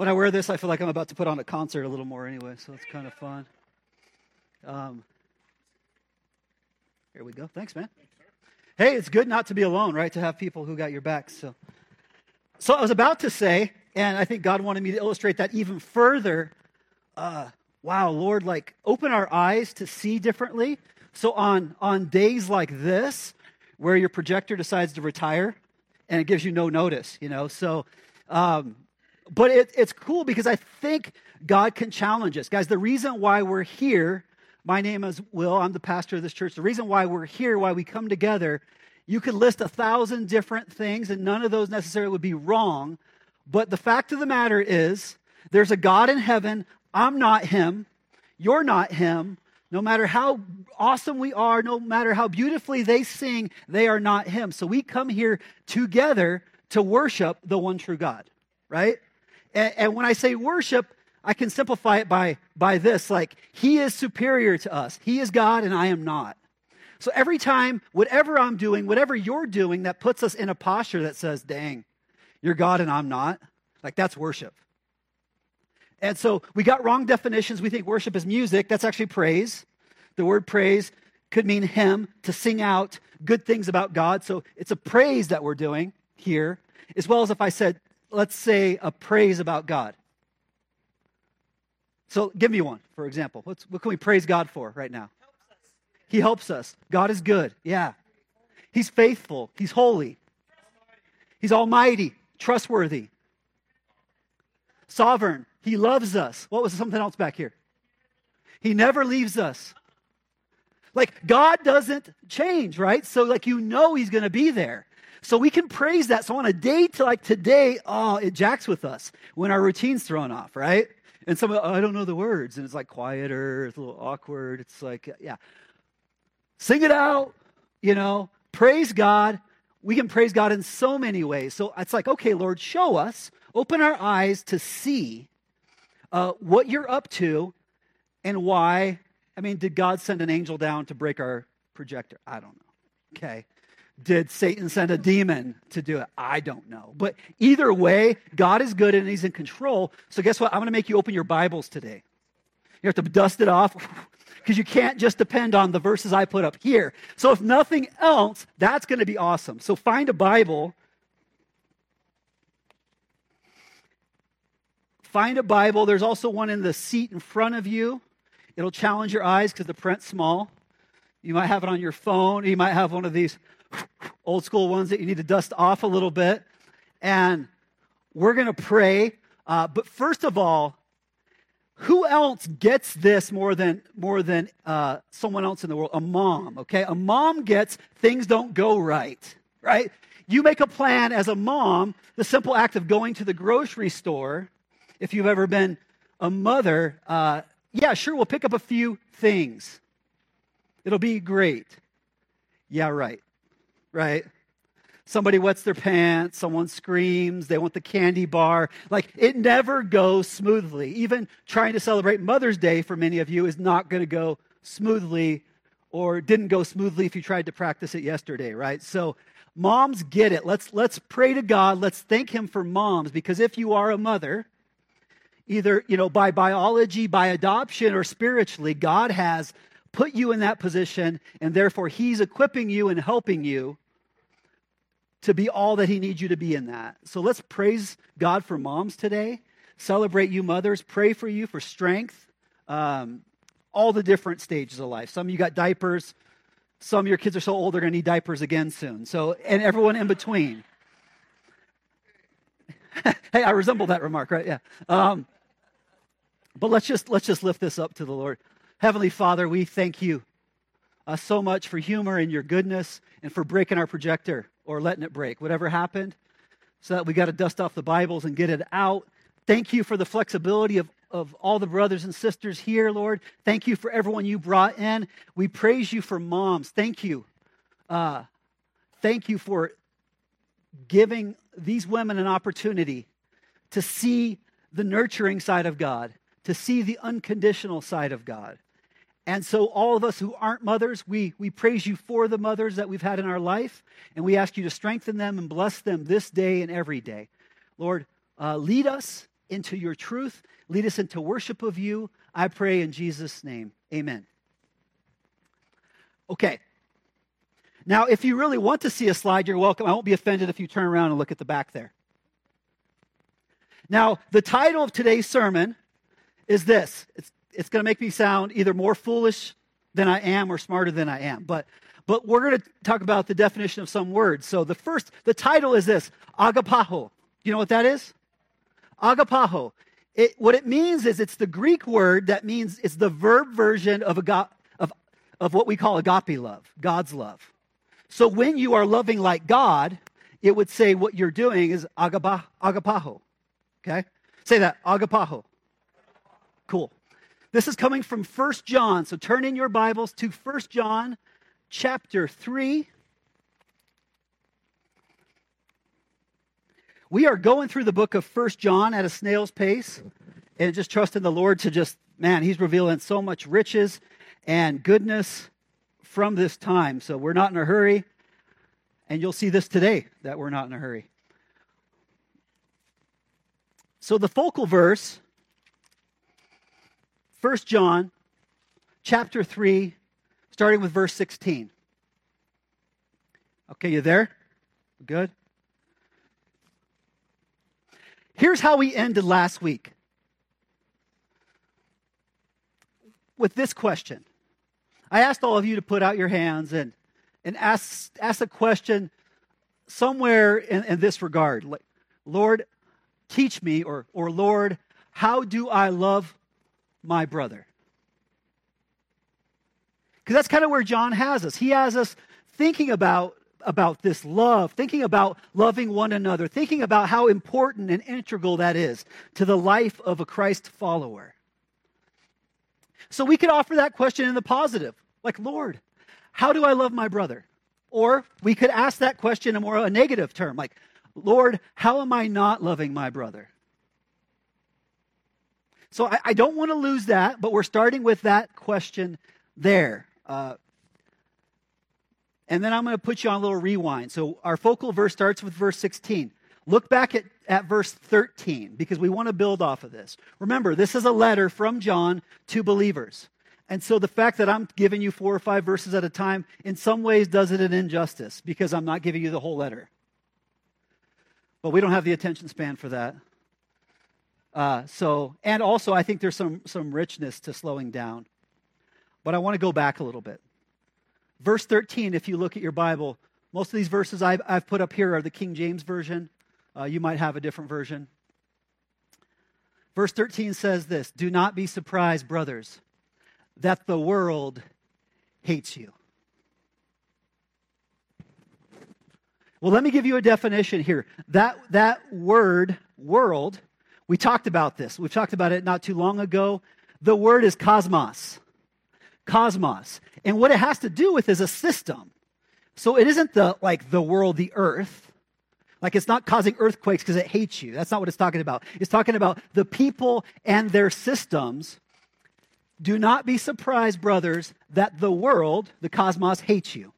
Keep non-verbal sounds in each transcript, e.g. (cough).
when I wear this, I feel like I'm about to put on a concert a little more anyway, so it's kind of fun. Um, here we go. Thanks, man. Hey, it's good not to be alone, right? To have people who got your back. So, so I was about to say, and I think God wanted me to illustrate that even further. Uh, wow, Lord, like open our eyes to see differently. So on on days like this, where your projector decides to retire, and it gives you no notice, you know. So, um, but it, it's cool because I think God can challenge us, guys. The reason why we're here my name is Will. I'm the pastor of this church. The reason why we're here, why we come together, you could list a thousand different things, and none of those necessarily would be wrong. But the fact of the matter is, there's a God in heaven. I'm not him. You're not him. No matter how awesome we are, no matter how beautifully they sing, they are not him. So we come here together to worship the one true God, right? And, and when I say worship, I can simplify it by, by this like, He is superior to us. He is God and I am not. So every time, whatever I'm doing, whatever you're doing that puts us in a posture that says, dang, you're God and I'm not, like that's worship. And so we got wrong definitions. We think worship is music. That's actually praise. The word praise could mean hymn, to sing out good things about God. So it's a praise that we're doing here, as well as if I said, let's say a praise about God. So give me one, for example. What's, what can we praise God for right now? He helps us. God is good. Yeah. He's faithful. He's holy. He's almighty, trustworthy, sovereign. He loves us. What was something else back here? He never leaves us. Like God doesn't change, right? So like you know he's going to be there. So we can praise that. So on a day to like today, oh, it jacks with us when our routine's thrown off, right? And some, oh, I don't know the words. And it's like quieter, it's a little awkward. It's like, yeah. Sing it out, you know, praise God. We can praise God in so many ways. So it's like, okay, Lord, show us, open our eyes to see uh, what you're up to and why. I mean, did God send an angel down to break our projector? I don't know. Okay. Did Satan send a demon to do it? I don't know. But either way, God is good and He's in control. So, guess what? I'm going to make you open your Bibles today. You have to dust it off (laughs) because you can't just depend on the verses I put up here. So, if nothing else, that's going to be awesome. So, find a Bible. Find a Bible. There's also one in the seat in front of you. It'll challenge your eyes because the print's small. You might have it on your phone. You might have one of these old school ones that you need to dust off a little bit. And we're going to pray. Uh, but first of all, who else gets this more than more than uh, someone else in the world? A mom, okay? A mom gets things don't go right, right? You make a plan as a mom. The simple act of going to the grocery store, if you've ever been a mother, uh, yeah, sure, we'll pick up a few things. It'll be great. Yeah, right right? Somebody wets their pants, someone screams, they want the candy bar. Like it never goes smoothly. Even trying to celebrate Mother's Day for many of you is not going to go smoothly or didn't go smoothly if you tried to practice it yesterday, right? So moms get it. Let's let's pray to God. Let's thank him for moms because if you are a mother, either, you know, by biology, by adoption or spiritually, God has put you in that position, and therefore He's equipping you and helping you to be all that He needs you to be in that. So let's praise God for moms today. Celebrate you, mothers. Pray for you for strength. Um, all the different stages of life. Some of you got diapers. Some of your kids are so old they're going to need diapers again soon. So, and everyone in between. (laughs) hey, I resemble that remark, right? Yeah. Um, but let's just let's just lift this up to the Lord. Heavenly Father, we thank you uh, so much for humor and your goodness and for breaking our projector or letting it break, whatever happened, so that we got to dust off the Bibles and get it out. Thank you for the flexibility of, of all the brothers and sisters here, Lord. Thank you for everyone you brought in. We praise you for moms. Thank you. Uh, thank you for giving these women an opportunity to see the nurturing side of God, to see the unconditional side of God. And so, all of us who aren't mothers, we, we praise you for the mothers that we've had in our life, and we ask you to strengthen them and bless them this day and every day. Lord, uh, lead us into your truth. Lead us into worship of you. I pray in Jesus' name. Amen. Okay. Now, if you really want to see a slide, you're welcome. I won't be offended if you turn around and look at the back there. Now, the title of today's sermon is this it's, it's going to make me sound either more foolish than I am or smarter than I am. But, but we're going to talk about the definition of some words. So the first, the title is this agapao. You know what that is? Agapao. It, what it means is it's the Greek word that means it's the verb version of, aga, of, of what we call agape love, God's love. So when you are loving like God, it would say what you're doing is agapa, agapao. Okay? Say that, agapao. Cool. This is coming from First John. So turn in your Bibles to First John chapter 3. We are going through the book of First John at a snail's pace and just trusting the Lord to just, man, he's revealing so much riches and goodness from this time. So we're not in a hurry. And you'll see this today that we're not in a hurry. So the focal verse, 1 John chapter 3, starting with verse 16. Okay, you there? Good. Here's how we ended last week with this question I asked all of you to put out your hands and, and ask, ask a question somewhere in, in this regard. Like, Lord, teach me, or, or Lord, how do I love my brother? Because that's kind of where John has us. He has us thinking about, about this love, thinking about loving one another, thinking about how important and integral that is to the life of a Christ follower. So we could offer that question in the positive, like, Lord, how do I love my brother? Or we could ask that question in more a negative term, like, Lord, how am I not loving my brother? So I, I don't want to lose that, but we're starting with that question there. Uh, and then I'm going to put you on a little rewind. So our focal verse starts with verse 16. Look back at, at verse 13 because we want to build off of this. Remember, this is a letter from John to believers. And so the fact that I'm giving you four or five verses at a time in some ways does it an injustice because I'm not giving you the whole letter. But we don't have the attention span for that. Uh, so, and also, I think there's some, some richness to slowing down. But I want to go back a little bit. Verse 13, if you look at your Bible, most of these verses I've, I've put up here are the King James Version. Uh, you might have a different version. Verse 13 says this Do not be surprised, brothers, that the world hates you. Well, let me give you a definition here. That, that word, world, we talked about this. We've talked about it not too long ago. The word is cosmos. Cosmos. And what it has to do with is a system. So it isn't the like the world, the earth. Like it's not causing earthquakes because it hates you. That's not what it's talking about. It's talking about the people and their systems. Do not be surprised, brothers, that the world, the cosmos, hates you.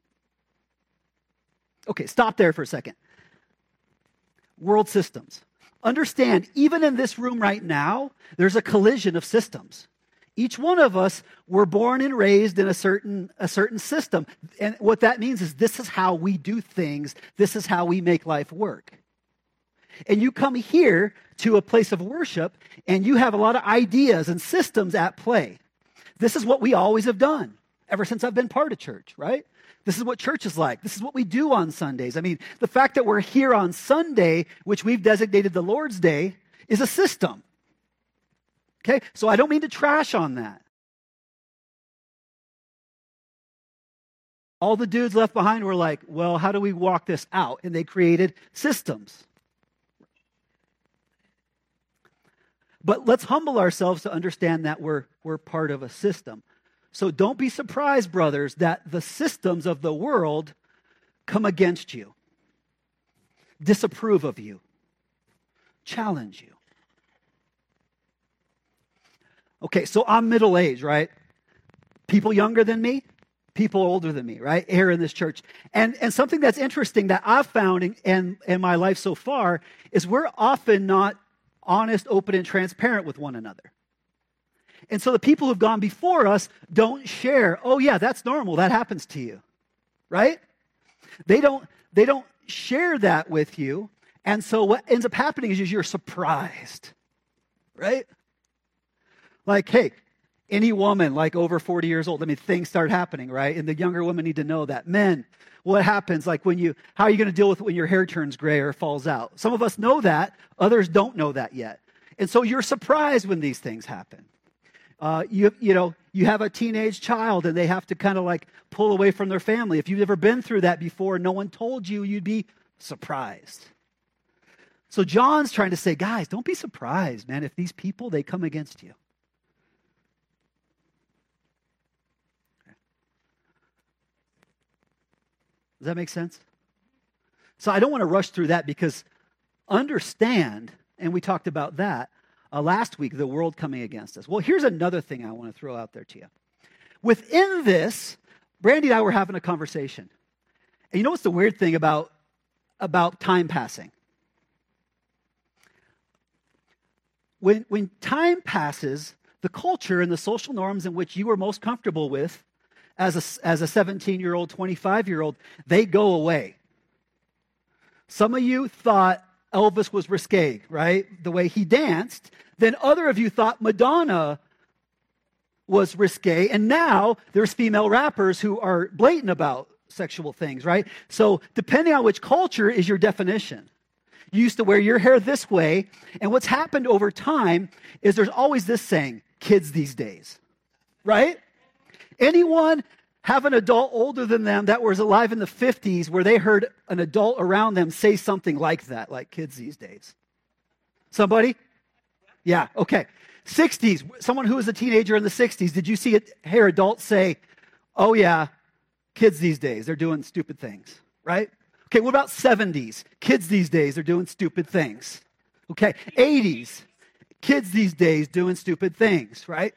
Okay, stop there for a second. World systems. Understand, even in this room right now, there's a collision of systems. Each one of us were born and raised in a certain, a certain system. And what that means is this is how we do things, this is how we make life work. And you come here to a place of worship and you have a lot of ideas and systems at play. This is what we always have done ever since I've been part of church, right? This is what church is like. This is what we do on Sundays. I mean, the fact that we're here on Sunday, which we've designated the Lord's Day, is a system. Okay? So I don't mean to trash on that. All the dudes left behind were like, well, how do we walk this out? And they created systems. But let's humble ourselves to understand that we're, we're part of a system. So don't be surprised, brothers, that the systems of the world come against you, disapprove of you, challenge you. Okay, so I'm middle aged, right? People younger than me, people older than me, right? Here in this church. And, and something that's interesting that I've found in, in, in my life so far is we're often not honest, open, and transparent with one another. And so the people who've gone before us don't share, oh, yeah, that's normal. That happens to you. Right? They don't, they don't share that with you. And so what ends up happening is you're surprised. Right? Like, hey, any woman like over 40 years old, I mean, things start happening, right? And the younger women need to know that. Men, what happens like when you, how are you going to deal with when your hair turns gray or falls out? Some of us know that, others don't know that yet. And so you're surprised when these things happen. Uh, you, you know, you have a teenage child and they have to kind of like pull away from their family. If you've ever been through that before, no one told you, you'd be surprised. So John's trying to say, guys, don't be surprised, man, if these people, they come against you. Does that make sense? So I don't want to rush through that because understand, and we talked about that uh, last week, the world coming against us. Well, here's another thing I want to throw out there to you. Within this, Brandy and I were having a conversation. And you know what's the weird thing about, about time passing? When, when time passes, the culture and the social norms in which you are most comfortable with as a, as a 17 year old, 25 year old, they go away. Some of you thought Elvis was risque, right? The way he danced. Then other of you thought Madonna was risque. And now there's female rappers who are blatant about sexual things, right? So depending on which culture is your definition. You used to wear your hair this way. And what's happened over time is there's always this saying, kids these days, right? Anyone have an adult older than them that was alive in the 50s where they heard an adult around them say something like that, like kids these days? Somebody? Yeah, okay. 60s, someone who was a teenager in the 60s, did you see a hair adult say, oh yeah, kids these days, they're doing stupid things, right? Okay, what about 70s? Kids these days are doing stupid things. Okay, 80s, kids these days doing stupid things, right?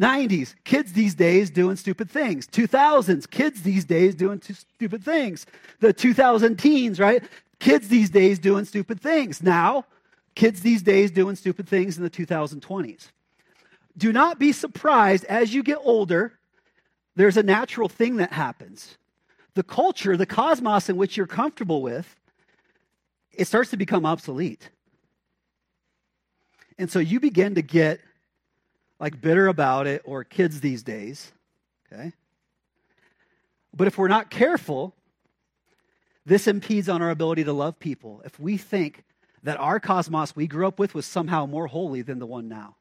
90s, kids these days doing stupid things. 2000s, kids these days doing stupid things. The 2000 teens, right? Kids these days doing stupid things. Now, kids these days doing stupid things in the 2020s. Do not be surprised as you get older, there's a natural thing that happens. The culture, the cosmos in which you're comfortable with, it starts to become obsolete. And so you begin to get like bitter about it or kids these days. Okay? But if we're not careful, this impedes on our ability to love people. If we think that our cosmos we grew up with was somehow more holy than the one now.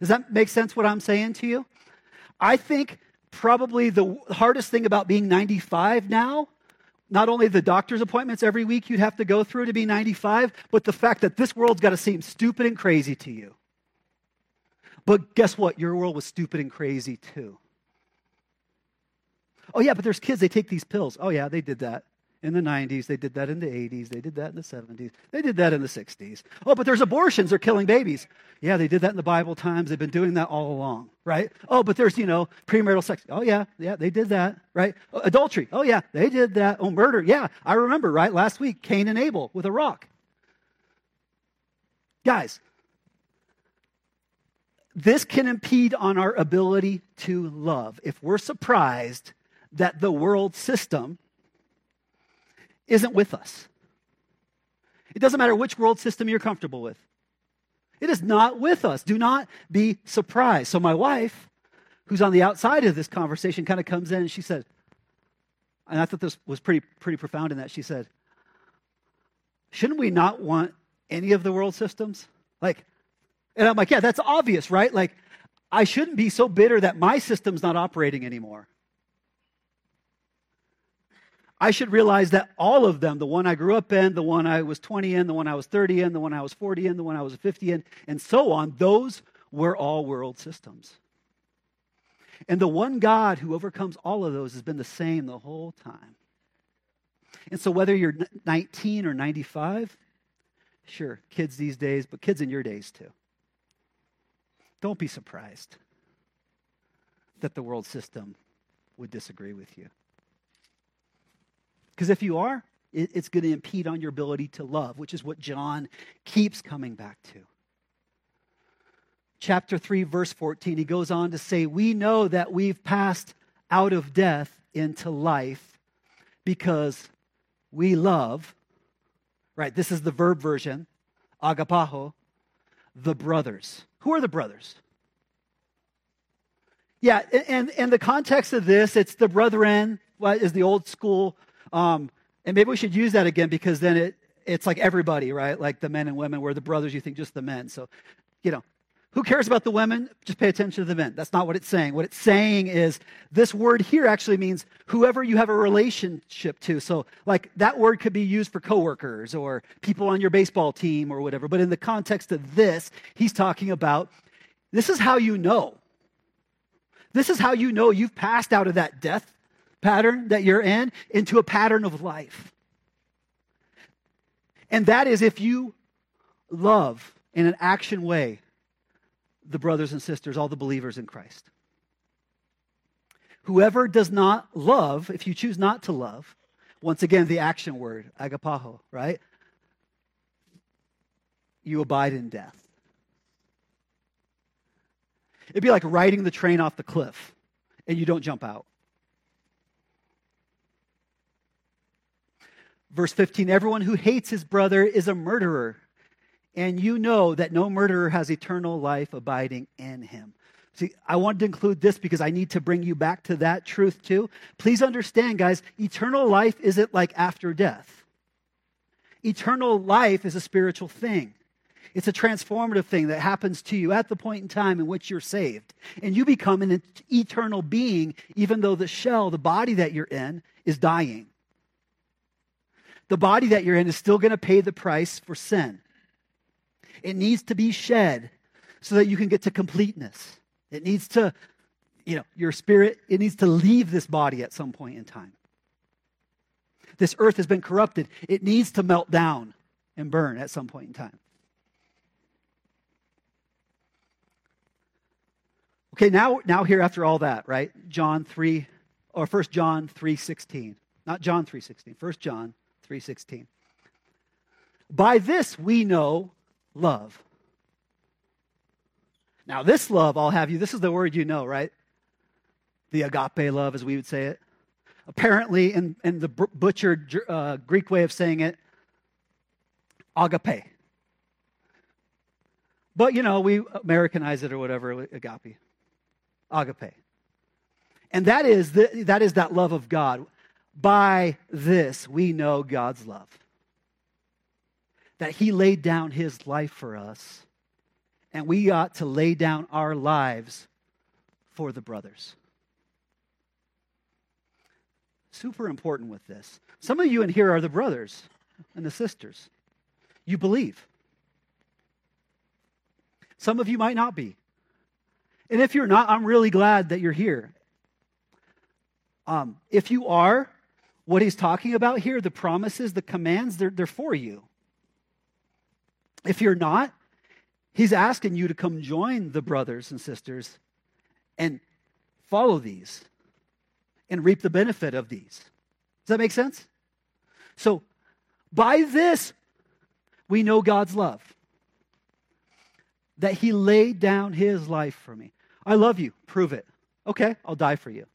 Does that make sense what I'm saying to you? I think probably the hardest thing about being 95 now not only the doctor's appointments every week you'd have to go through to be 95, but the fact that this world's got to seem stupid and crazy to you. But guess what? Your world was stupid and crazy too. Oh, yeah, but there's kids, they take these pills. Oh, yeah, they did that in the 90s. They did that in the 80s. They did that in the 70s. They did that in the 60s. Oh, but there's abortions. They're killing babies. Yeah, they did that in the Bible times. They've been doing that all along, right? Oh, but there's, you know, premarital sex. Oh, yeah, yeah, they did that, right? Oh, adultery. Oh, yeah, they did that. Oh, murder. Yeah, I remember, right? Last week, Cain and Abel with a rock. Guys, this can impede on our ability to love if we're surprised that the world system isn't with us. It doesn't matter which world system you're comfortable with. It is not with us. Do not be surprised. So, my wife, who's on the outside of this conversation, kind of comes in and she said, and I thought this was pretty, pretty profound in that. She said, Shouldn't we not want any of the world systems? Like, and I'm like, Yeah, that's obvious, right? Like, I shouldn't be so bitter that my system's not operating anymore. I should realize that all of them, the one I grew up in, the one I was 20 in, the one I was 30 in, the one I was 40 in, the one I was 50 in, and so on, those were all world systems. And the one God who overcomes all of those has been the same the whole time. And so, whether you're 19 or 95, sure, kids these days, but kids in your days too. Don't be surprised that the world system would disagree with you. Because if you are, it's going to impede on your ability to love, which is what John keeps coming back to. Chapter 3, verse 14, he goes on to say, We know that we've passed out of death into life because we love, right? This is the verb version, agapao, the brothers. Who are the brothers? Yeah, and, and the context of this, it's the brethren, what is the old school. Um, and maybe we should use that again because then it, it's like everybody, right? Like the men and women, where the brothers, you think just the men. So, you know, who cares about the women? Just pay attention to the men. That's not what it's saying. What it's saying is this word here actually means whoever you have a relationship to. So, like that word could be used for coworkers or people on your baseball team or whatever. But in the context of this, he's talking about this is how you know. This is how you know you've passed out of that death pattern that you're in into a pattern of life. And that is if you love in an action way the brothers and sisters, all the believers in Christ. Whoever does not love, if you choose not to love, once again, the action word, agapao, right? You abide in death. It'd be like riding the train off the cliff and you don't jump out. Verse 15 Everyone who hates his brother is a murderer, and you know that no murderer has eternal life abiding in him. See, I wanted to include this because I need to bring you back to that truth too. Please understand, guys, eternal life isn't like after death. Eternal life is a spiritual thing. It's a transformative thing that happens to you at the point in time in which you're saved. And you become an eternal being, even though the shell, the body that you're in, is dying. The body that you're in is still going to pay the price for sin. It needs to be shed so that you can get to completeness. It needs to, you know, your spirit, it needs to leave this body at some point in time. This earth has been corrupted. It needs to melt down and burn at some point in time. Okay, now, now here after all that, right? John 3, or 1 John 3.16. Not John 3.16, 1 John 3.16. By this we know love. Now, this love, I'll have you, this is the word you know, right? The agape love, as we would say it. Apparently, in, in the butchered uh, Greek way of saying it, agape. But, you know, we Americanize it or whatever, agape agape. And that is, the, that is that love of God. By this, we know God's love. That He laid down His life for us, and we ought to lay down our lives for the brothers. Super important with this. Some of you in here are the brothers and the sisters. You believe. Some of you might not be. And if you're not, I'm really glad that you're here. Um, if you are, what he's talking about here, the promises, the commands, they're, they're for you. If you're not, he's asking you to come join the brothers and sisters and follow these and reap the benefit of these. Does that make sense? So, by this, we know God's love. That he laid down his life for me. I love you. Prove it. Okay, I'll die for you.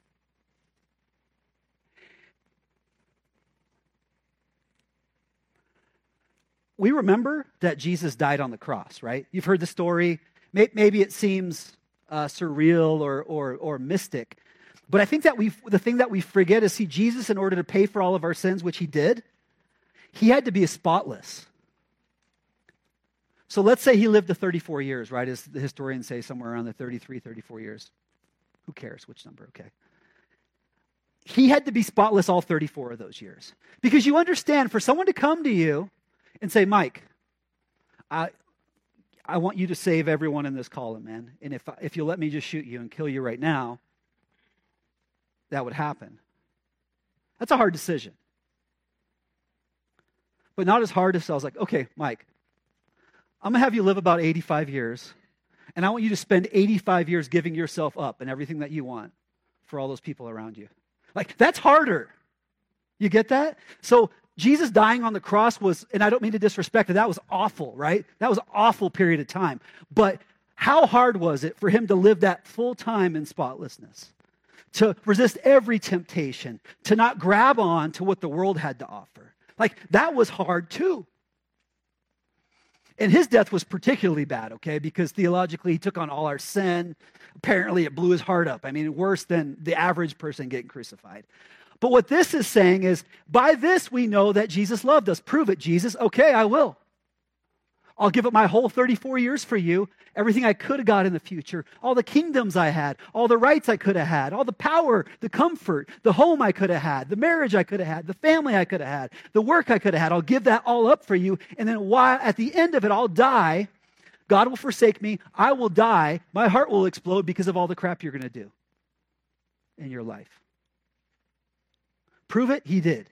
We remember that Jesus died on the cross, right? You've heard the story. Maybe it seems uh, surreal or, or, or mystic. But I think that we, the thing that we forget is see, Jesus, in order to pay for all of our sins, which he did, he had to be spotless. So let's say he lived to 34 years, right? As the historians say, somewhere around the 33, 34 years. Who cares which number? Okay. He had to be spotless all 34 of those years. Because you understand, for someone to come to you and say, Mike, I, I want you to save everyone in this column, man. And if, if you'll let me just shoot you and kill you right now, that would happen. That's a hard decision. But not as hard as I was like, okay, Mike, I'm going to have you live about 85 years, and I want you to spend 85 years giving yourself up and everything that you want for all those people around you. Like, that's harder. You get that? So, Jesus dying on the cross was, and I don't mean to disrespect it, that was awful, right? That was awful period of time. But how hard was it for him to live that full time in spotlessness? To resist every temptation, to not grab on to what the world had to offer. Like, that was hard too. And his death was particularly bad, okay, because theologically he took on all our sin. Apparently it blew his heart up. I mean, worse than the average person getting crucified. But what this is saying is by this we know that Jesus loved us. Prove it, Jesus. Okay, I will. I'll give up my whole 34 years for you, everything I could have got in the future, all the kingdoms I had, all the rights I could have had, all the power, the comfort, the home I could have had, the marriage I could have had, the family I could have had, the work I could have had. I'll give that all up for you. And then while at the end of it, I'll die. God will forsake me. I will die. My heart will explode because of all the crap you're going to do in your life. Prove it? He did.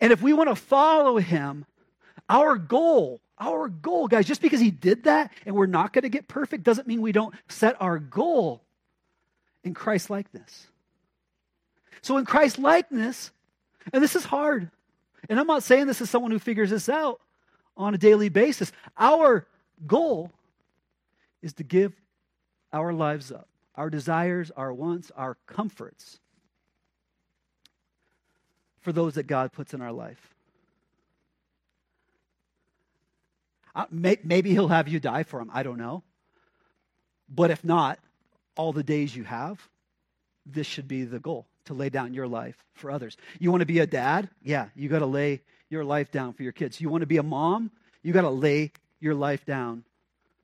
And if we want to follow him, our goal, our goal, guys, just because he did that and we're not going to get perfect doesn't mean we don't set our goal in Christ likeness. So, in Christ likeness, and this is hard, and I'm not saying this is someone who figures this out on a daily basis, our goal is to give our lives up our desires, our wants, our comforts for those that God puts in our life. Uh, may, maybe He'll have you die for Him. I don't know. But if not, all the days you have, this should be the goal to lay down your life for others. You want to be a dad? Yeah, you got to lay your life down for your kids. You want to be a mom? You got to lay your life down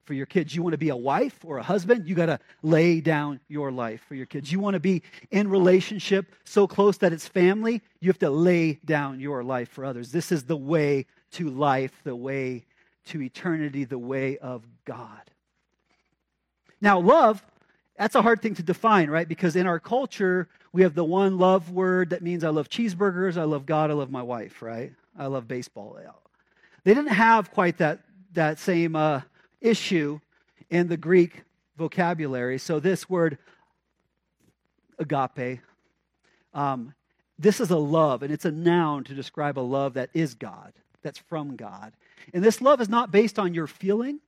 for your kids. You want to be a wife or a husband, you got to lay down your life for your kids. You want to be in relationship so close that it's family, you have to lay down your life for others. This is the way to life, the way to eternity, the way of God. Now, love, that's a hard thing to define, right? Because in our culture, we have the one love word that means I love cheeseburgers, I love God, I love my wife, right? I love baseball. They didn't have quite that, that same uh, issue in the Greek vocabulary. So, this word agape, um, this is a love, and it's a noun to describe a love that is God, that's from God. And this love is not based on your feeling,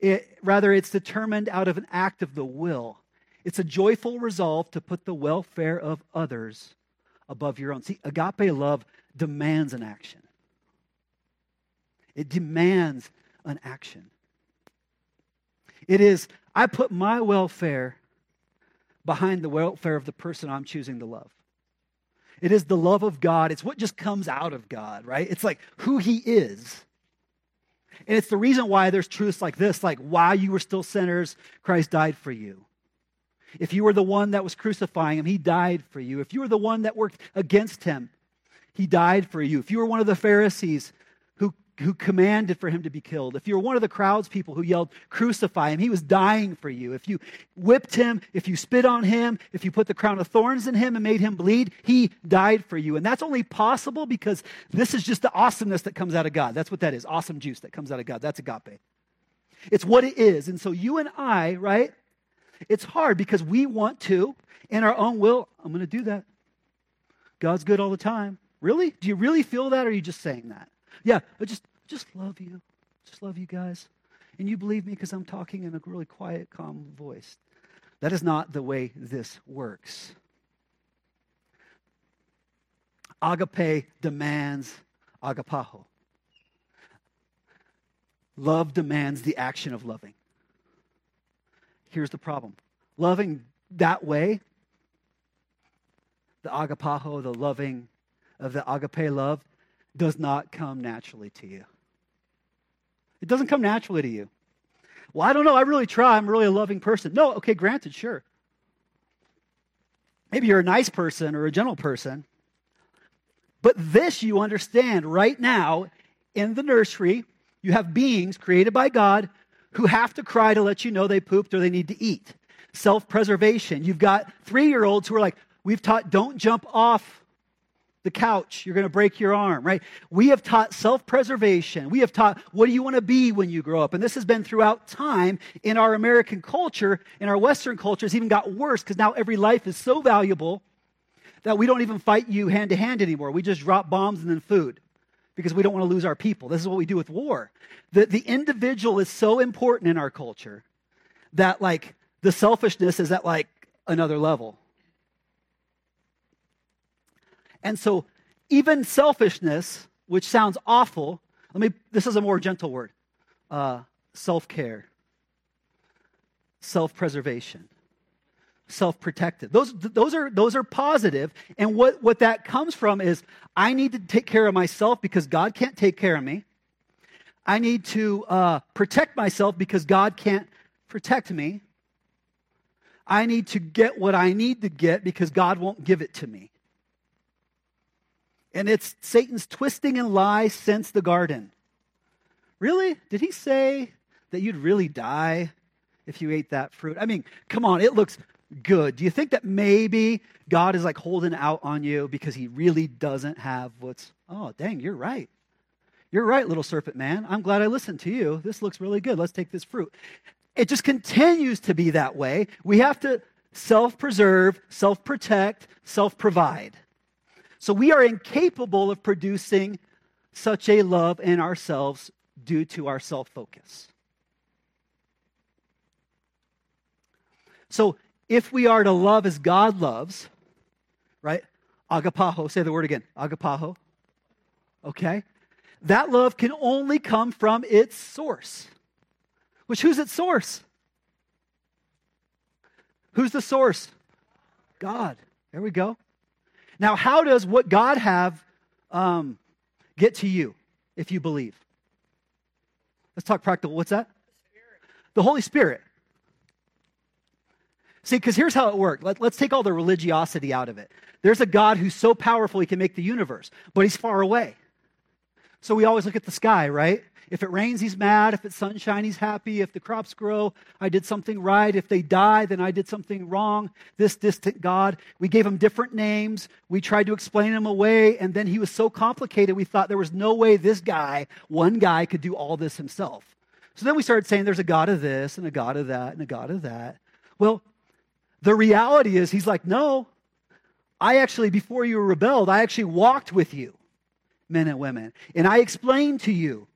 it, rather, it's determined out of an act of the will. It's a joyful resolve to put the welfare of others above your own. See, agape love demands an action. It demands an action. It is, I put my welfare behind the welfare of the person I'm choosing to love. It is the love of God. It's what just comes out of God, right? It's like who He is. And it's the reason why there's truths like this like, while you were still sinners, Christ died for you. If you were the one that was crucifying Him, He died for you. If you were the one that worked against Him, He died for you. If you were one of the Pharisees who commanded for him to be killed, if you were one of the crowd's people who yelled, Crucify him, he was dying for you. If you whipped him, if you spit on him, if you put the crown of thorns in him and made him bleed, he died for you. And that's only possible because this is just the awesomeness that comes out of God. That's what that is awesome juice that comes out of God. That's agape. It's what it is. And so you and I, right? It's hard because we want to, in our own will, I'm going to do that. God's good all the time. Really? Do you really feel that or are you just saying that? Yeah, I just just love you. Just love you guys. And you believe me because I'm talking in a really quiet, calm voice. That is not the way this works. Agape demands agapao. Love demands the action of loving. Here's the problem loving that way, the agapao, the loving of the agape love, does not come naturally to you. It doesn't come naturally to you. Well, I don't know. I really try. I'm really a loving person. No, okay, granted, sure. Maybe you're a nice person or a gentle person. But this you understand right now in the nursery, you have beings created by God who have to cry to let you know they pooped or they need to eat. Self preservation. You've got three year olds who are like, we've taught don't jump off the couch, you're going to break your arm, right? We have taught self preservation. We have taught what do you want to be when you grow up? And this has been throughout time in our American culture. In our Western culture, it's even got worse because now every life is so valuable that we don't even fight you hand to hand anymore. We just drop bombs and then food because we don't want to lose our people. This is what we do with war. The, the individual is so important in our culture that, like, the selfishness is at like another level. And so, even selfishness, which sounds awful, let me, this is a more gentle word uh, self care, self preservation self-protective. Those, those, are, those are positive. And what, what that comes from is I need to take care of myself because God can't take care of me. I need to uh, protect myself because God can't protect me. I need to get what I need to get because God won't give it to me. And it's Satan's twisting and lie since the garden. Really? Did he say that you'd really die if you ate that fruit? I mean, come on, it looks good. Do you think that maybe God is like holding out on you because he really doesn't have what's, oh, dang, you're right. You're right, little serpent man. I'm glad I listened to you. This looks really good. Let's take this fruit. It just continues to be that way. We have to self preserve, self protect, self provide. So we are incapable of producing such a love in ourselves due to our self focus. So if we are to love as God loves, right? Agapao, say the word again. Agapao. Okay? That love can only come from its source. Which, who's its source? Who's the source? God. There we go. Now, how does what God have um, get to you if you believe? Let's talk practical. What's that? The Holy Spirit. See, because here's how it worked. Let, us take all the religiosity out of it. There's a God who's so powerful he can make the universe, but he's far away. So we always look at the sky, right? If it rains, he's mad. If it's sunshine, he's happy. If the crops grow, I did something right. If they die, then I did something wrong. This distant God. We gave him different names. We tried to explain him away, and then he was so complicated, we thought there was no way this guy, one guy, could do all this himself. So then we started saying there's a God of this, and a God of that, and a God of that. Well, the reality is, he's like, no, I actually, before you rebelled, I actually walked with you, men and women, and I explained to you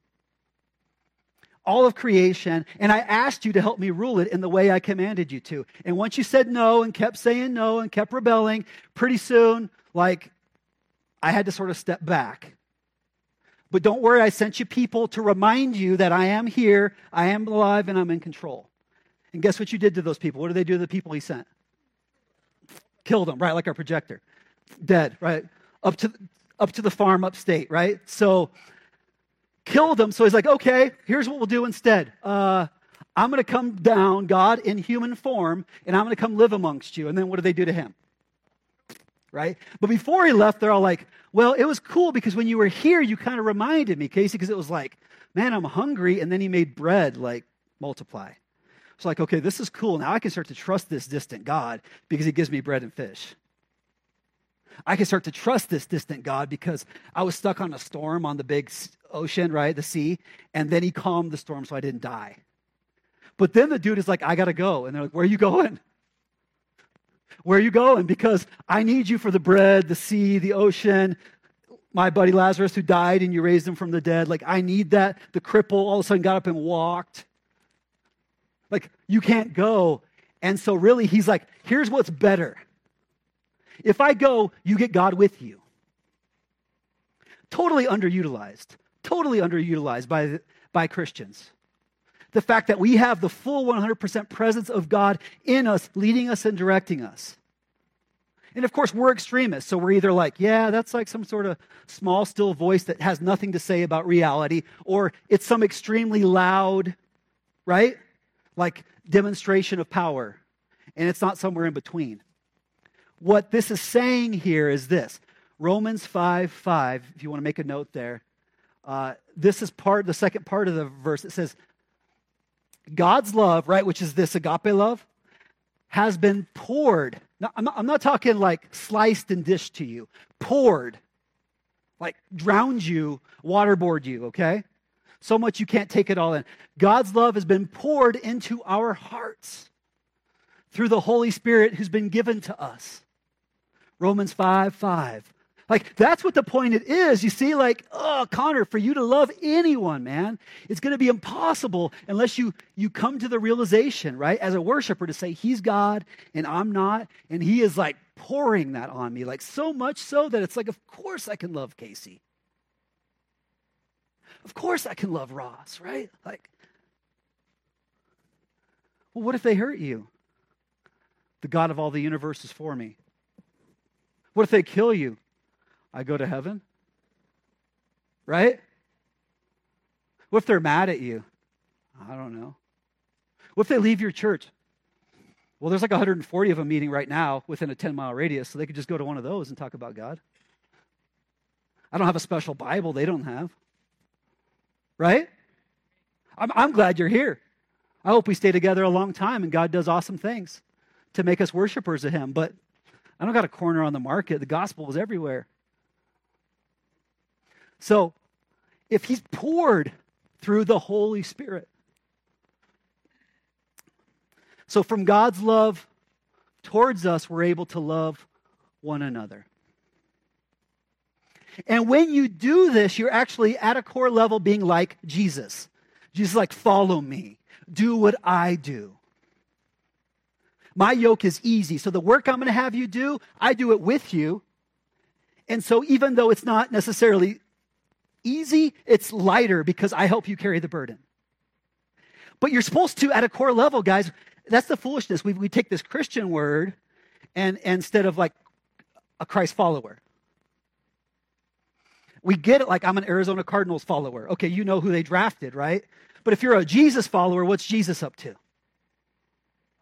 all of creation, and I asked you to help me rule it in the way I commanded you to. And once you said no and kept saying no and kept rebelling, pretty soon, like, I had to sort of step back. But don't worry, I sent you people to remind you that I am here, I am alive, and I'm in control. And guess what you did to those people? What did they do to the people he sent? killed them, right? Like our projector. Dead, right? Up to, up to the farm upstate, right? So killed them. So he's like, okay, here's what we'll do instead. Uh, I'm going to come down, God, in human form, and I'm going to come live amongst you. And then what do they do to him? Right? But before he left, they're all like, well, it was cool because when you were here, you kind of reminded me, Casey, because it was like, man, I'm hungry. And then he made bread like multiply. It's like, okay, this is cool. Now I can start to trust this distant God because he gives me bread and fish. I can start to trust this distant God because I was stuck on a storm on the big ocean, right? The sea. And then he calmed the storm so I didn't die. But then the dude is like, I got to go. And they're like, Where are you going? Where are you going? Because I need you for the bread, the sea, the ocean. My buddy Lazarus, who died and you raised him from the dead. Like, I need that. The cripple all of a sudden got up and walked. Like, you can't go. And so, really, he's like, here's what's better. If I go, you get God with you. Totally underutilized. Totally underutilized by, by Christians. The fact that we have the full 100% presence of God in us, leading us and directing us. And of course, we're extremists. So we're either like, yeah, that's like some sort of small, still voice that has nothing to say about reality, or it's some extremely loud, right? like demonstration of power, and it's not somewhere in between. What this is saying here is this Romans 5 5, if you want to make a note there, uh, this is part, the second part of the verse. It says, God's love, right, which is this agape love, has been poured. Now, I'm not, I'm not talking like sliced and dished to you, poured, like drowned you, waterboard you, okay? so much you can't take it all in. God's love has been poured into our hearts through the Holy Spirit who's been given to us. Romans 5 5. Like, that's what the point it is. You see, like, oh, Connor, for you to love anyone, man, it's going to be impossible unless you, you come to the realization, right, as a worshiper to say, He's God and I'm not. And He is like pouring that on me, like so much so that it's like, of course I can love Casey. Of course I can love Ross, right? Like, well, what if they hurt you? The God of all the universe is for me. What if they kill you? I go to heaven? Right? What if they're mad at you? I don't know. What if they leave your church? Well, there's like 140 of them meeting right now within a 10 mile radius, so they could just go to one of those and talk about God. I don't have a special Bible they don't have. Right? I'm, I'm glad you're here. I hope we stay together a long time and God does awesome things to make us worshipers of Him. But I don't got a corner on the market. The gospel is everywhere. So if He's poured through the Holy Spirit, so from God's love towards us, we're able to love one another. And when you do this, you're actually at a core level being like Jesus. Jesus like, follow me, do what I do. My yoke is easy. So the work I'm going to have you do, I do it with you. And so even though it's not necessarily easy, it's lighter because I help you carry the burden. But you're supposed to, at a core level, guys, that's the foolishness. We, we take this Christian word and, and instead of like a Christ follower. We get it like I'm an Arizona Cardinals follower. Okay, you know who they drafted, right? But if you're a Jesus follower, what's Jesus up to?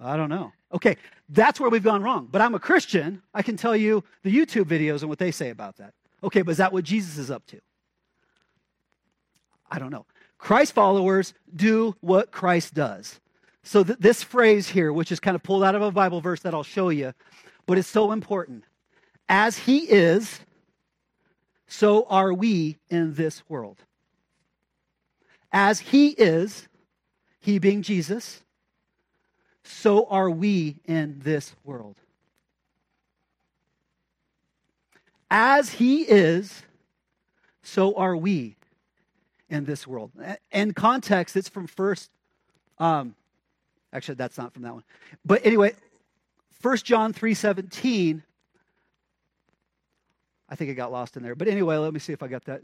I don't know. Okay, that's where we've gone wrong. But I'm a Christian. I can tell you the YouTube videos and what they say about that. Okay, but is that what Jesus is up to? I don't know. Christ followers do what Christ does. So th- this phrase here, which is kind of pulled out of a Bible verse that I'll show you, but it's so important. As he is, so are we in this world. As he is, he being Jesus, so are we in this world. As he is, so are we in this world. In context, it's from first, um, actually, that's not from that one. But anyway, First John 3.17 I think it got lost in there. But anyway, let me see if I got that.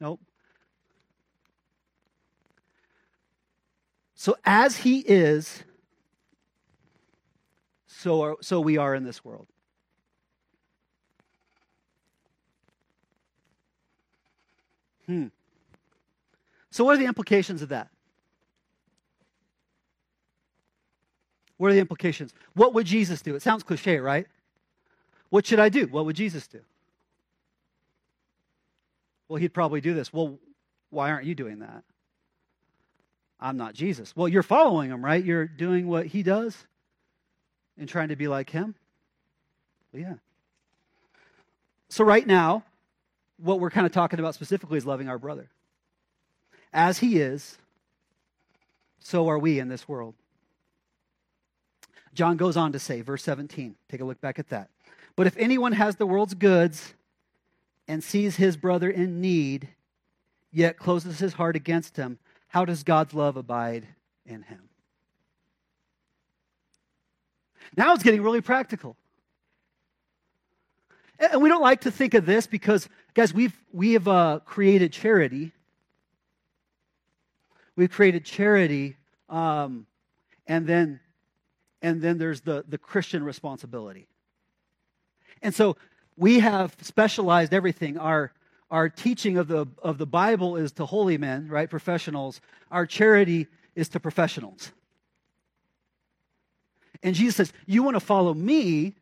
Nope. So as he is, so, are, so we are in this world. Hmm. So, what are the implications of that? What are the implications? What would Jesus do? It sounds cliche, right? What should I do? What would Jesus do? Well, he'd probably do this. Well, why aren't you doing that? I'm not Jesus. Well, you're following him, right? You're doing what he does and trying to be like him? Well, yeah. So, right now, what we're kind of talking about specifically is loving our brother. As he is, so are we in this world. John goes on to say, verse 17, take a look back at that. But if anyone has the world's goods and sees his brother in need, yet closes his heart against him, how does God's love abide in him? Now it's getting really practical. And we don't like to think of this because, guys, we've, we have uh, created charity. We've created charity, um, and then, and then there's the, the Christian responsibility. And so we have specialized everything. Our, our teaching of the, of the Bible is to holy men, right? Professionals. Our charity is to professionals. And Jesus says, You want to follow me?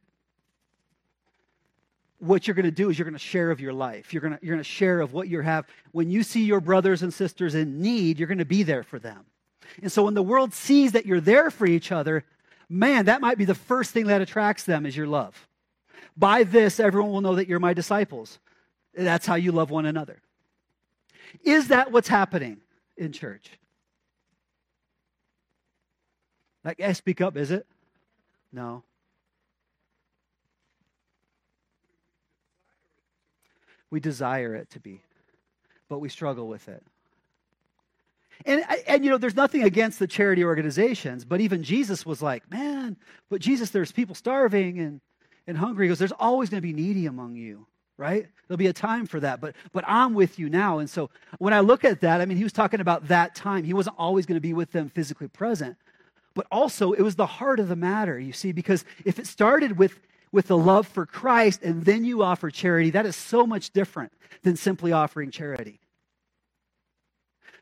What you're going to do is you're going to share of your life. You're going to, you're going to share of what you have. When you see your brothers and sisters in need, you're going to be there for them. And so when the world sees that you're there for each other, man, that might be the first thing that attracts them is your love. By this, everyone will know that you're my disciples. That's how you love one another. Is that what's happening in church? Like, I speak up, is it? No. We desire it to be, but we struggle with it. And, and you know, there's nothing against the charity organizations, but even Jesus was like, man, but Jesus, there's people starving and, and hungry. He goes, there's always going to be needy among you, right? There'll be a time for that, but, but I'm with you now. And so when I look at that, I mean, he was talking about that time. He wasn't always going to be with them physically present, but also it was the heart of the matter, you see, because if it started with, with the love for Christ and then you offer charity, that is so much different than simply offering charity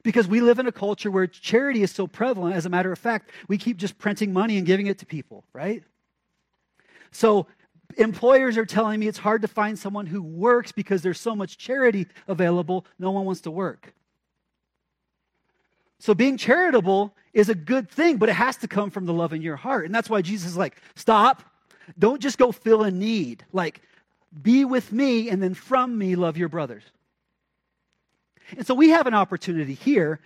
because we live in a culture where charity is so prevalent. As a matter of fact, we keep just printing money and giving it to people, right? So employers are telling me it's hard to find someone who works because there's so much charity available, no one wants to work. So being charitable is a good thing, but it has to come from the love in your heart. And that's why Jesus is like, stop. Don't just go fill a need. Like, be with me, and then from me, love your brothers. And so we have an opportunity here.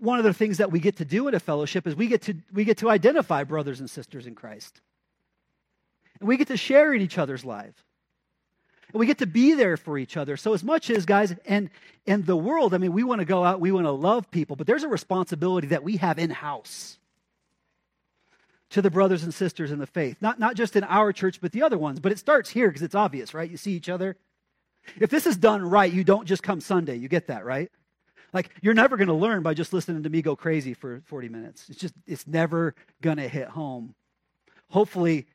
One of the things that we get to do in a fellowship is we get to, we get to identify brothers and sisters in Christ. And we get to share in each other's lives. And we get to be there for each other. So as much as guys and and the world, I mean, we want to go out, we want to love people, but there's a responsibility that we have in-house to the brothers and sisters in the faith. Not, not just in our church, but the other ones. But it starts here because it's obvious, right? You see each other. If this is done right, you don't just come Sunday. You get that, right? Like, you're never going to learn by just listening to me go crazy for 40 minutes. It's just, it's never going to hit home. Hopefully,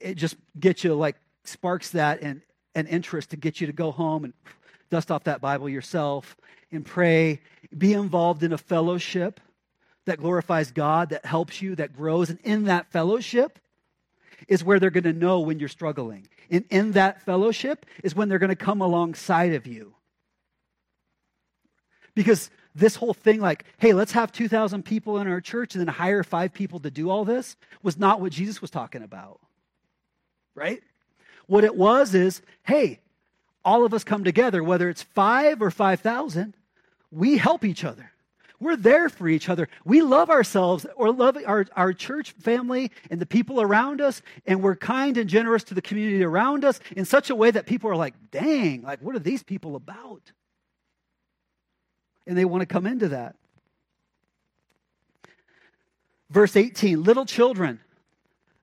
it just gets you, like, sparks that and an interest to get you to go home and dust off that Bible yourself and pray. Be involved in a fellowship that glorifies God, that helps you, that grows. And in that fellowship, is where they're going to know when you're struggling. And in that fellowship is when they're going to come alongside of you. Because this whole thing, like, hey, let's have 2,000 people in our church and then hire five people to do all this, was not what Jesus was talking about. Right? What it was is, hey, all of us come together, whether it's five or 5,000, we help each other. We're there for each other. We love ourselves or love our, our church family and the people around us, and we're kind and generous to the community around us in such a way that people are like, dang, like, what are these people about? And they want to come into that. Verse 18 little children.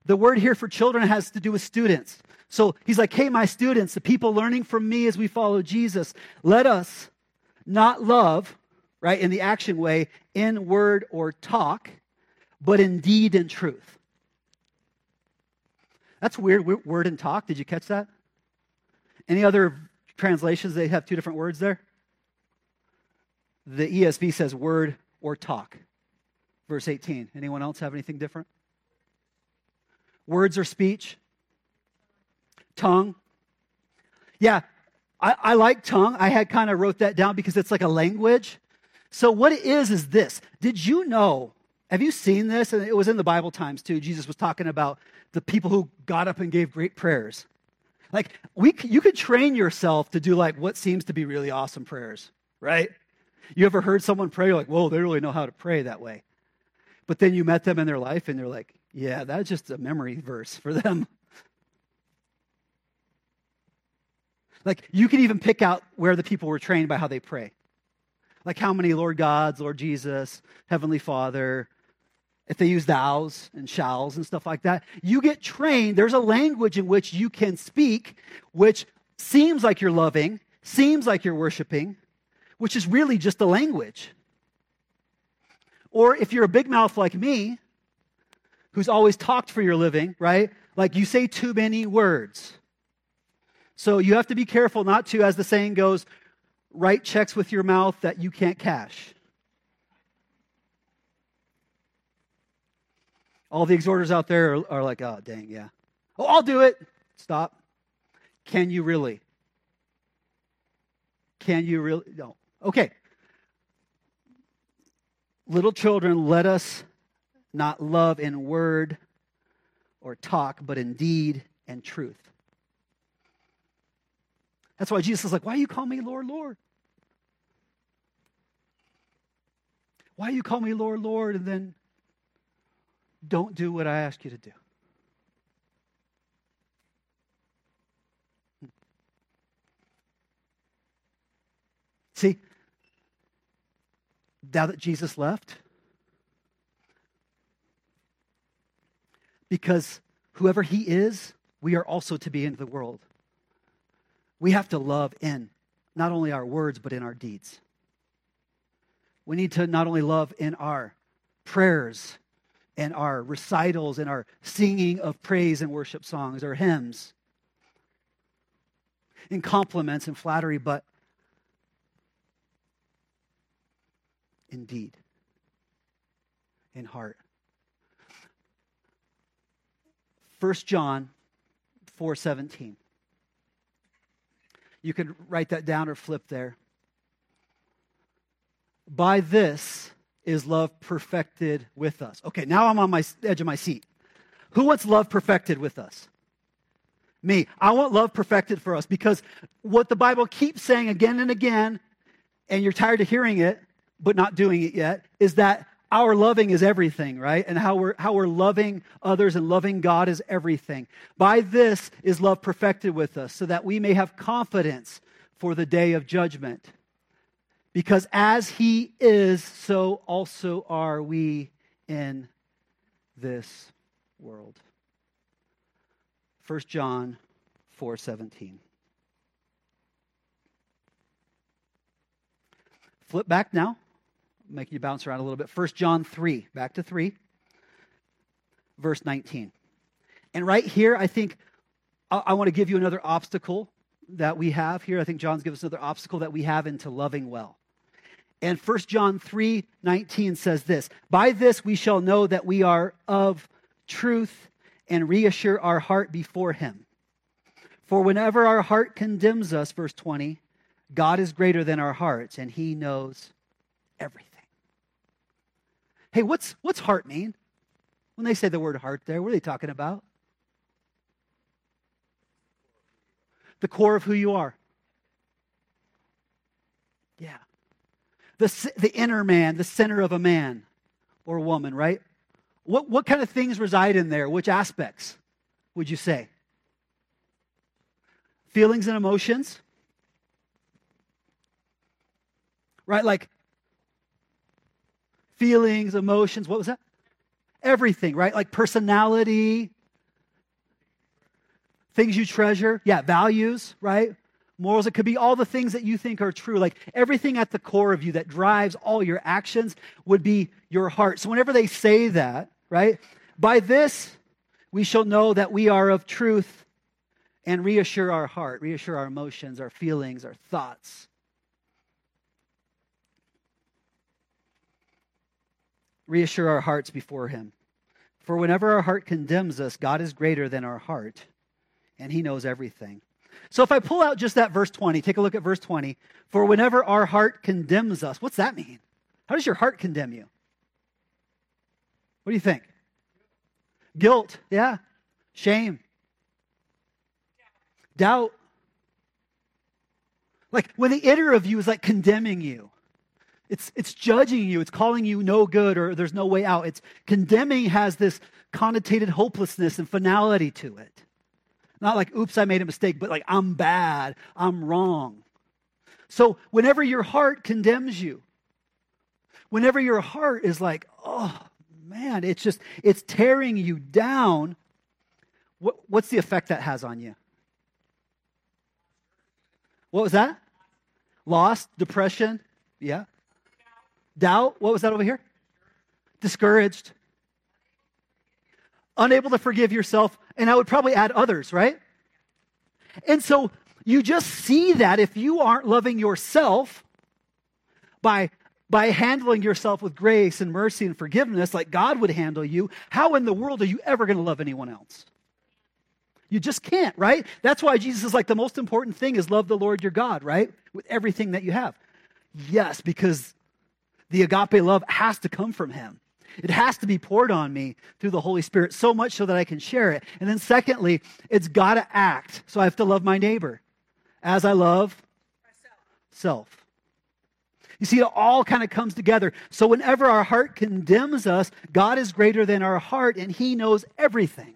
The word here for children has to do with students. So he's like, hey, my students, the people learning from me as we follow Jesus, let us not love right, in the action way, in word or talk, but in deed and truth. That's weird, word and talk. Did you catch that? Any other translations, they have two different words there? The ESV says word or talk. Verse 18. Anyone else have anything different? Words or speech? Tongue? Yeah, I, I like tongue. I had kind of wrote that down because it's like a language. So, what it is, is this. Did you know? Have you seen this? And it was in the Bible times too. Jesus was talking about the people who got up and gave great prayers. Like, we, you could train yourself to do like what seems to be really awesome prayers, right? You ever heard someone pray? You're like, whoa, they really know how to pray that way. But then you met them in their life and they're like, yeah, that's just a memory verse for them. Like, you can even pick out where the people were trained by how they pray. Like how many Lord Gods, Lord Jesus, Heavenly Father, if they use thous and shalls and stuff like that, you get trained. There's a language in which you can speak, which seems like you're loving, seems like you're worshiping, which is really just a language. Or if you're a big mouth like me, who's always talked for your living, right? Like you say too many words. So you have to be careful not to, as the saying goes, write checks with your mouth that you can't cash. All the exhorters out there are, are like, oh, dang, yeah. Oh, I'll do it. Stop. Can you really? Can you really? No. Okay. Little children, let us not love in word or talk, but in deed and truth. That's why Jesus is like, Why you call me Lord, Lord? Why you call me Lord, Lord, and then don't do what I ask you to do? Hmm. See, now that Jesus left, because whoever he is, we are also to be in the world. We have to love in not only our words, but in our deeds. We need to not only love in our prayers and our recitals and our singing of praise and worship songs or hymns, in compliments and flattery, but in deed, in heart. 1 John 4:17. You can write that down or flip there. By this is love perfected with us. Okay, now I'm on my edge of my seat. Who wants love perfected with us? Me. I want love perfected for us because what the Bible keeps saying again and again, and you're tired of hearing it, but not doing it yet, is that our loving is everything, right? And how we're, how we're loving others and loving God is everything. By this is love perfected with us, so that we may have confidence for the day of judgment. Because as He is, so also are we in this world. 1 John 4 17. Flip back now making you bounce around a little bit. 1 John 3, back to 3, verse 19. And right here, I think I, I want to give you another obstacle that we have here. I think John's given us another obstacle that we have into loving well. And 1 John 3 19 says this By this we shall know that we are of truth and reassure our heart before him. For whenever our heart condemns us, verse 20, God is greater than our hearts, and he knows everything. Hey, what's, what's heart mean? When they say the word heart there, what are they talking about? The core of who you are. Yeah. The, the inner man, the center of a man or a woman, right? What, what kind of things reside in there? Which aspects would you say? Feelings and emotions? Right? Like feelings, emotions. What was that? Everything, right? Like personality, things you treasure. Yeah, values, right? Morals. It could be all the things that you think are true. Like everything at the core of you that drives all your actions would be your heart. So whenever they say that, right? By this, we shall know that we are of truth and reassure our heart, reassure our emotions, our feelings, our thoughts. Reassure our hearts before Him. For whenever our heart condemns us, God is greater than our heart, and He knows everything. So if I pull out just that verse 20, take a look at verse 20. For whenever our heart condemns us, what's that mean? How does your heart condemn you? What do you think? Guilt, yeah. Shame. Doubt. Like when the inner of you is like condemning you. It's, it's judging you. It's calling you no good or there's no way out. It's condemning has this connotated hopelessness and finality to it. Not like, oops, I made a mistake, but like, I'm bad, I'm wrong. So whenever your heart condemns you, whenever your heart is like, oh man, it's just, it's tearing you down, what, what's the effect that has on you? What was that? Lost, depression, yeah. Doubt. What was that over here? Discouraged. Unable to forgive yourself. And I would probably add others, right? And so you just see that if you aren't loving yourself by by handling yourself with grace and mercy and forgiveness like God would handle you, how in the world are you ever going to love anyone else? You just can't, right? That's why Jesus is like the most important thing is love the Lord your God, right? With everything that you have. Yes, because the agape love has to come from Him. It has to be poured on me through the Holy Spirit so much so that I can share it. And then, secondly, it's got to act. So I have to love my neighbor as I love Myself. self. You see, it all kind of comes together. So whenever our heart condemns us, God is greater than our heart and He knows everything.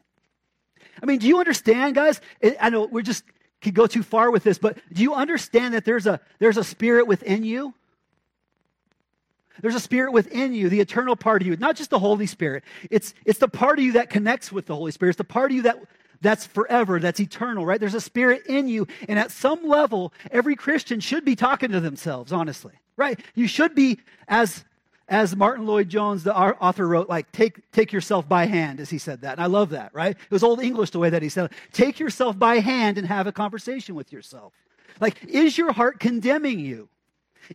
I mean, do you understand, guys? I know we're just could go too far with this, but do you understand that there's a, there's a spirit within you? There's a spirit within you, the eternal part of you, not just the Holy Spirit. It's, it's the part of you that connects with the Holy Spirit. It's the part of you that, that's forever, that's eternal, right? There's a spirit in you. And at some level, every Christian should be talking to themselves, honestly, right? You should be, as, as Martyn Lloyd-Jones, the author, wrote, like, take, take yourself by hand, as he said that. And I love that, right? It was Old English the way that he said it. Take yourself by hand and have a conversation with yourself. Like, is your heart condemning you?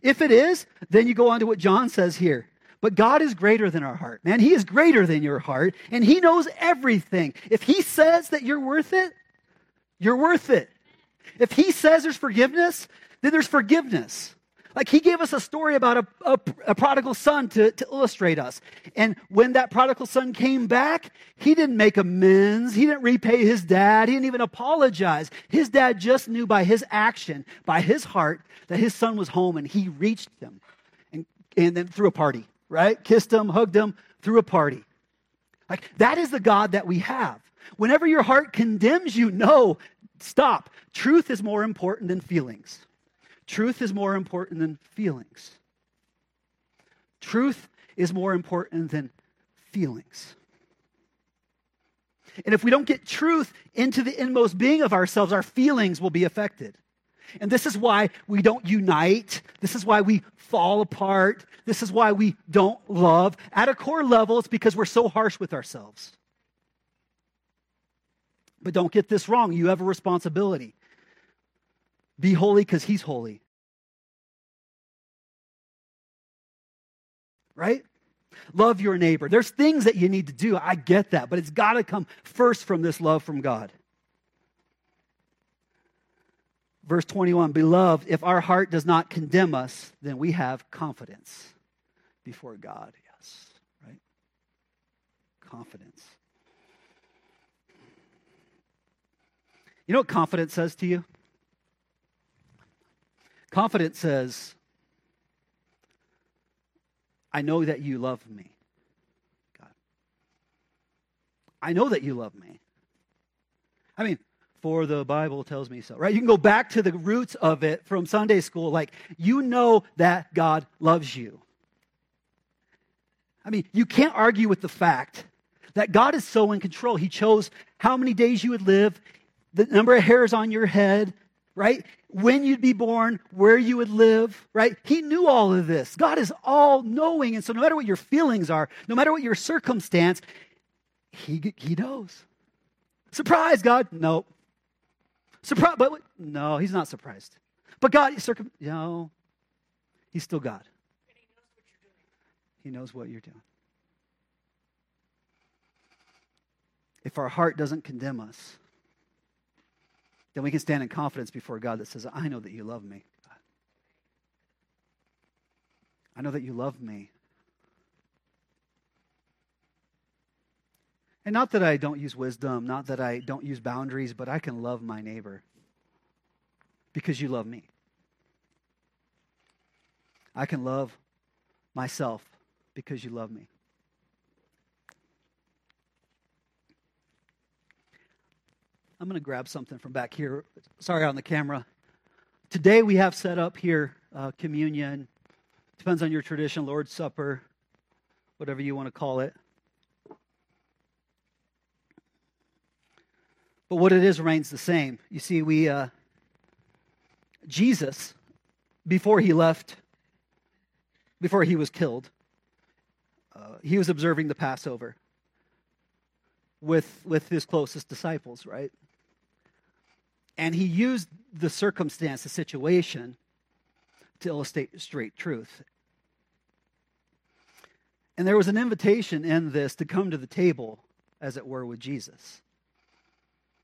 If it is, then you go on to what John says here. But God is greater than our heart, man. He is greater than your heart, and He knows everything. If He says that you're worth it, you're worth it. If He says there's forgiveness, then there's forgiveness. Like he gave us a story about a, a, a, prodigal son to, to illustrate us. And when that prodigal son came back, he didn't make amends. He didn't repay his dad. He didn't even apologize. His dad just knew by his action, by his heart, that his son was home and he reached him and, and then threw a party, right? Kissed him, hugged him, threw a party. Like that is the God that we have. Whenever your heart condemns you, no, stop. Truth is more important than feelings. Truth is more important than feelings. Truth is more important than feelings. And if we don't get truth into the inmost being of ourselves, our feelings will be affected. And this is why we don't unite. This is why we fall apart. This is why we don't love. At a core level, it's because we're so harsh with ourselves. But don't get this wrong. You have a responsibility. Be holy because he's holy. Right? Love your neighbor. There's things that you need to do. I get that, but it's got to come first from this love from God. Verse 21 Beloved, if our heart does not condemn us, then we have confidence before God. Yes, right? Confidence. You know what confidence says to you? Confidence says, I know that you love me. God. I know that you love me. I mean, for the Bible tells me so, right? You can go back to the roots of it from Sunday school. Like, you know that God loves you. I mean, you can't argue with the fact that God is so in control. He chose how many days you would live, the number of hairs on your head, right? When you'd be born, where you would live, right? He knew all of this. God is all knowing. And so, no matter what your feelings are, no matter what your circumstance, He, he knows. Surprise, God? No. Surprise, but no, He's not surprised. But God, circum, no, He's still God. He knows what you're doing. He knows what you're doing. If our heart doesn't condemn us, then we can stand in confidence before God that says, I know that you love me. I know that you love me. And not that I don't use wisdom, not that I don't use boundaries, but I can love my neighbor because you love me. I can love myself because you love me. I'm going to grab something from back here. Sorry on the camera. Today we have set up here uh, communion. Depends on your tradition, Lord's Supper, whatever you want to call it. But what it is remains the same. You see, we uh, Jesus, before he left, before he was killed, uh, he was observing the Passover with with his closest disciples, right? And he used the circumstance, the situation, to illustrate straight truth. And there was an invitation in this to come to the table, as it were, with Jesus.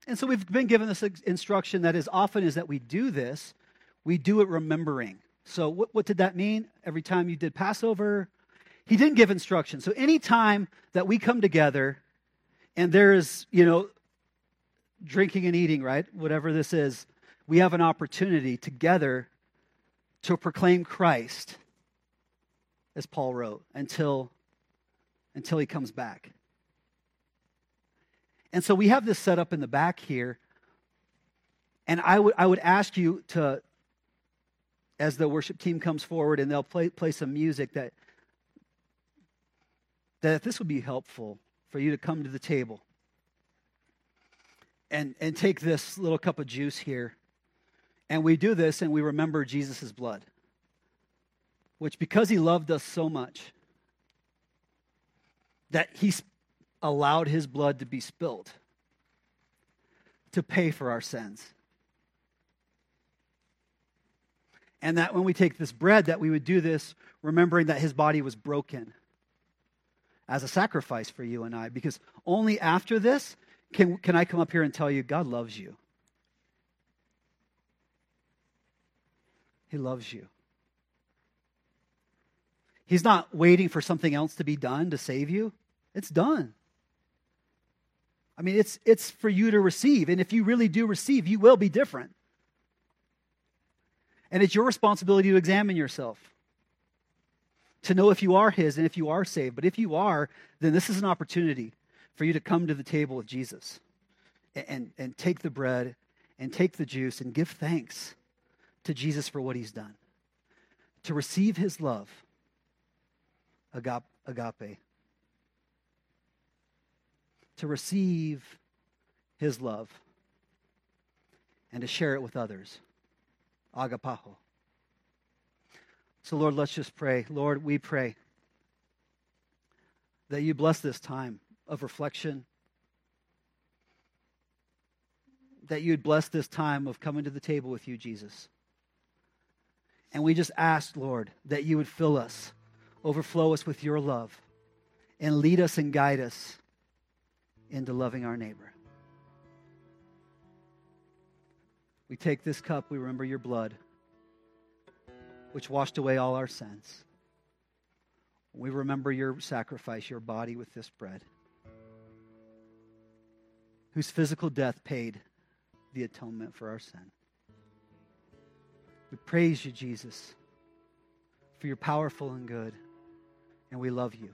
And so we've been given this instruction that as often as that we do this, we do it remembering. So what, what did that mean? Every time you did Passover, he didn't give instruction. So anytime that we come together and there is, you know, drinking and eating, right? Whatever this is, we have an opportunity together to proclaim Christ, as Paul wrote, until, until he comes back. And so we have this set up in the back here. And I would, I would ask you to, as the worship team comes forward and they'll play, play some music, that, that this would be helpful for you to come to the table and, and take this little cup of juice here. And we do this and we remember Jesus' blood, which because he loved us so much, that he allowed his blood to be spilled to pay for our sins. And that when we take this bread, that we would do this remembering that his body was broken as a sacrifice for you and I. Because only after this can, can I come up here and tell you God loves you. He loves you. He's not waiting for something else to be done to save you. It's done. I mean, it's, it's for you to receive. And if you really do receive, you will be different. And it's your responsibility to examine yourself, to know if you are His and if you are saved. But if you are, then this is an opportunity for you to come to the table with Jesus and, and, take the bread and take the juice and give thanks to Jesus for what He's done, to receive His love, agape to receive his love and to share it with others. Agapao. So, Lord, let's just pray. Lord, we pray that you bless this time of reflection, that you'd bless this time of coming to the table with you, Jesus. And we just ask, Lord, that you would fill us, overflow us with your love, and lead us and guide us into loving our neighbor. We take this cup, we remember your blood, which washed away all our sins. We remember your sacrifice, your body with this bread, whose physical death paid the atonement for our sin. We praise you, Jesus, for your powerful and good, and we love you.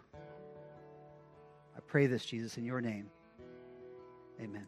I pray this, Jesus, in your name. Amen.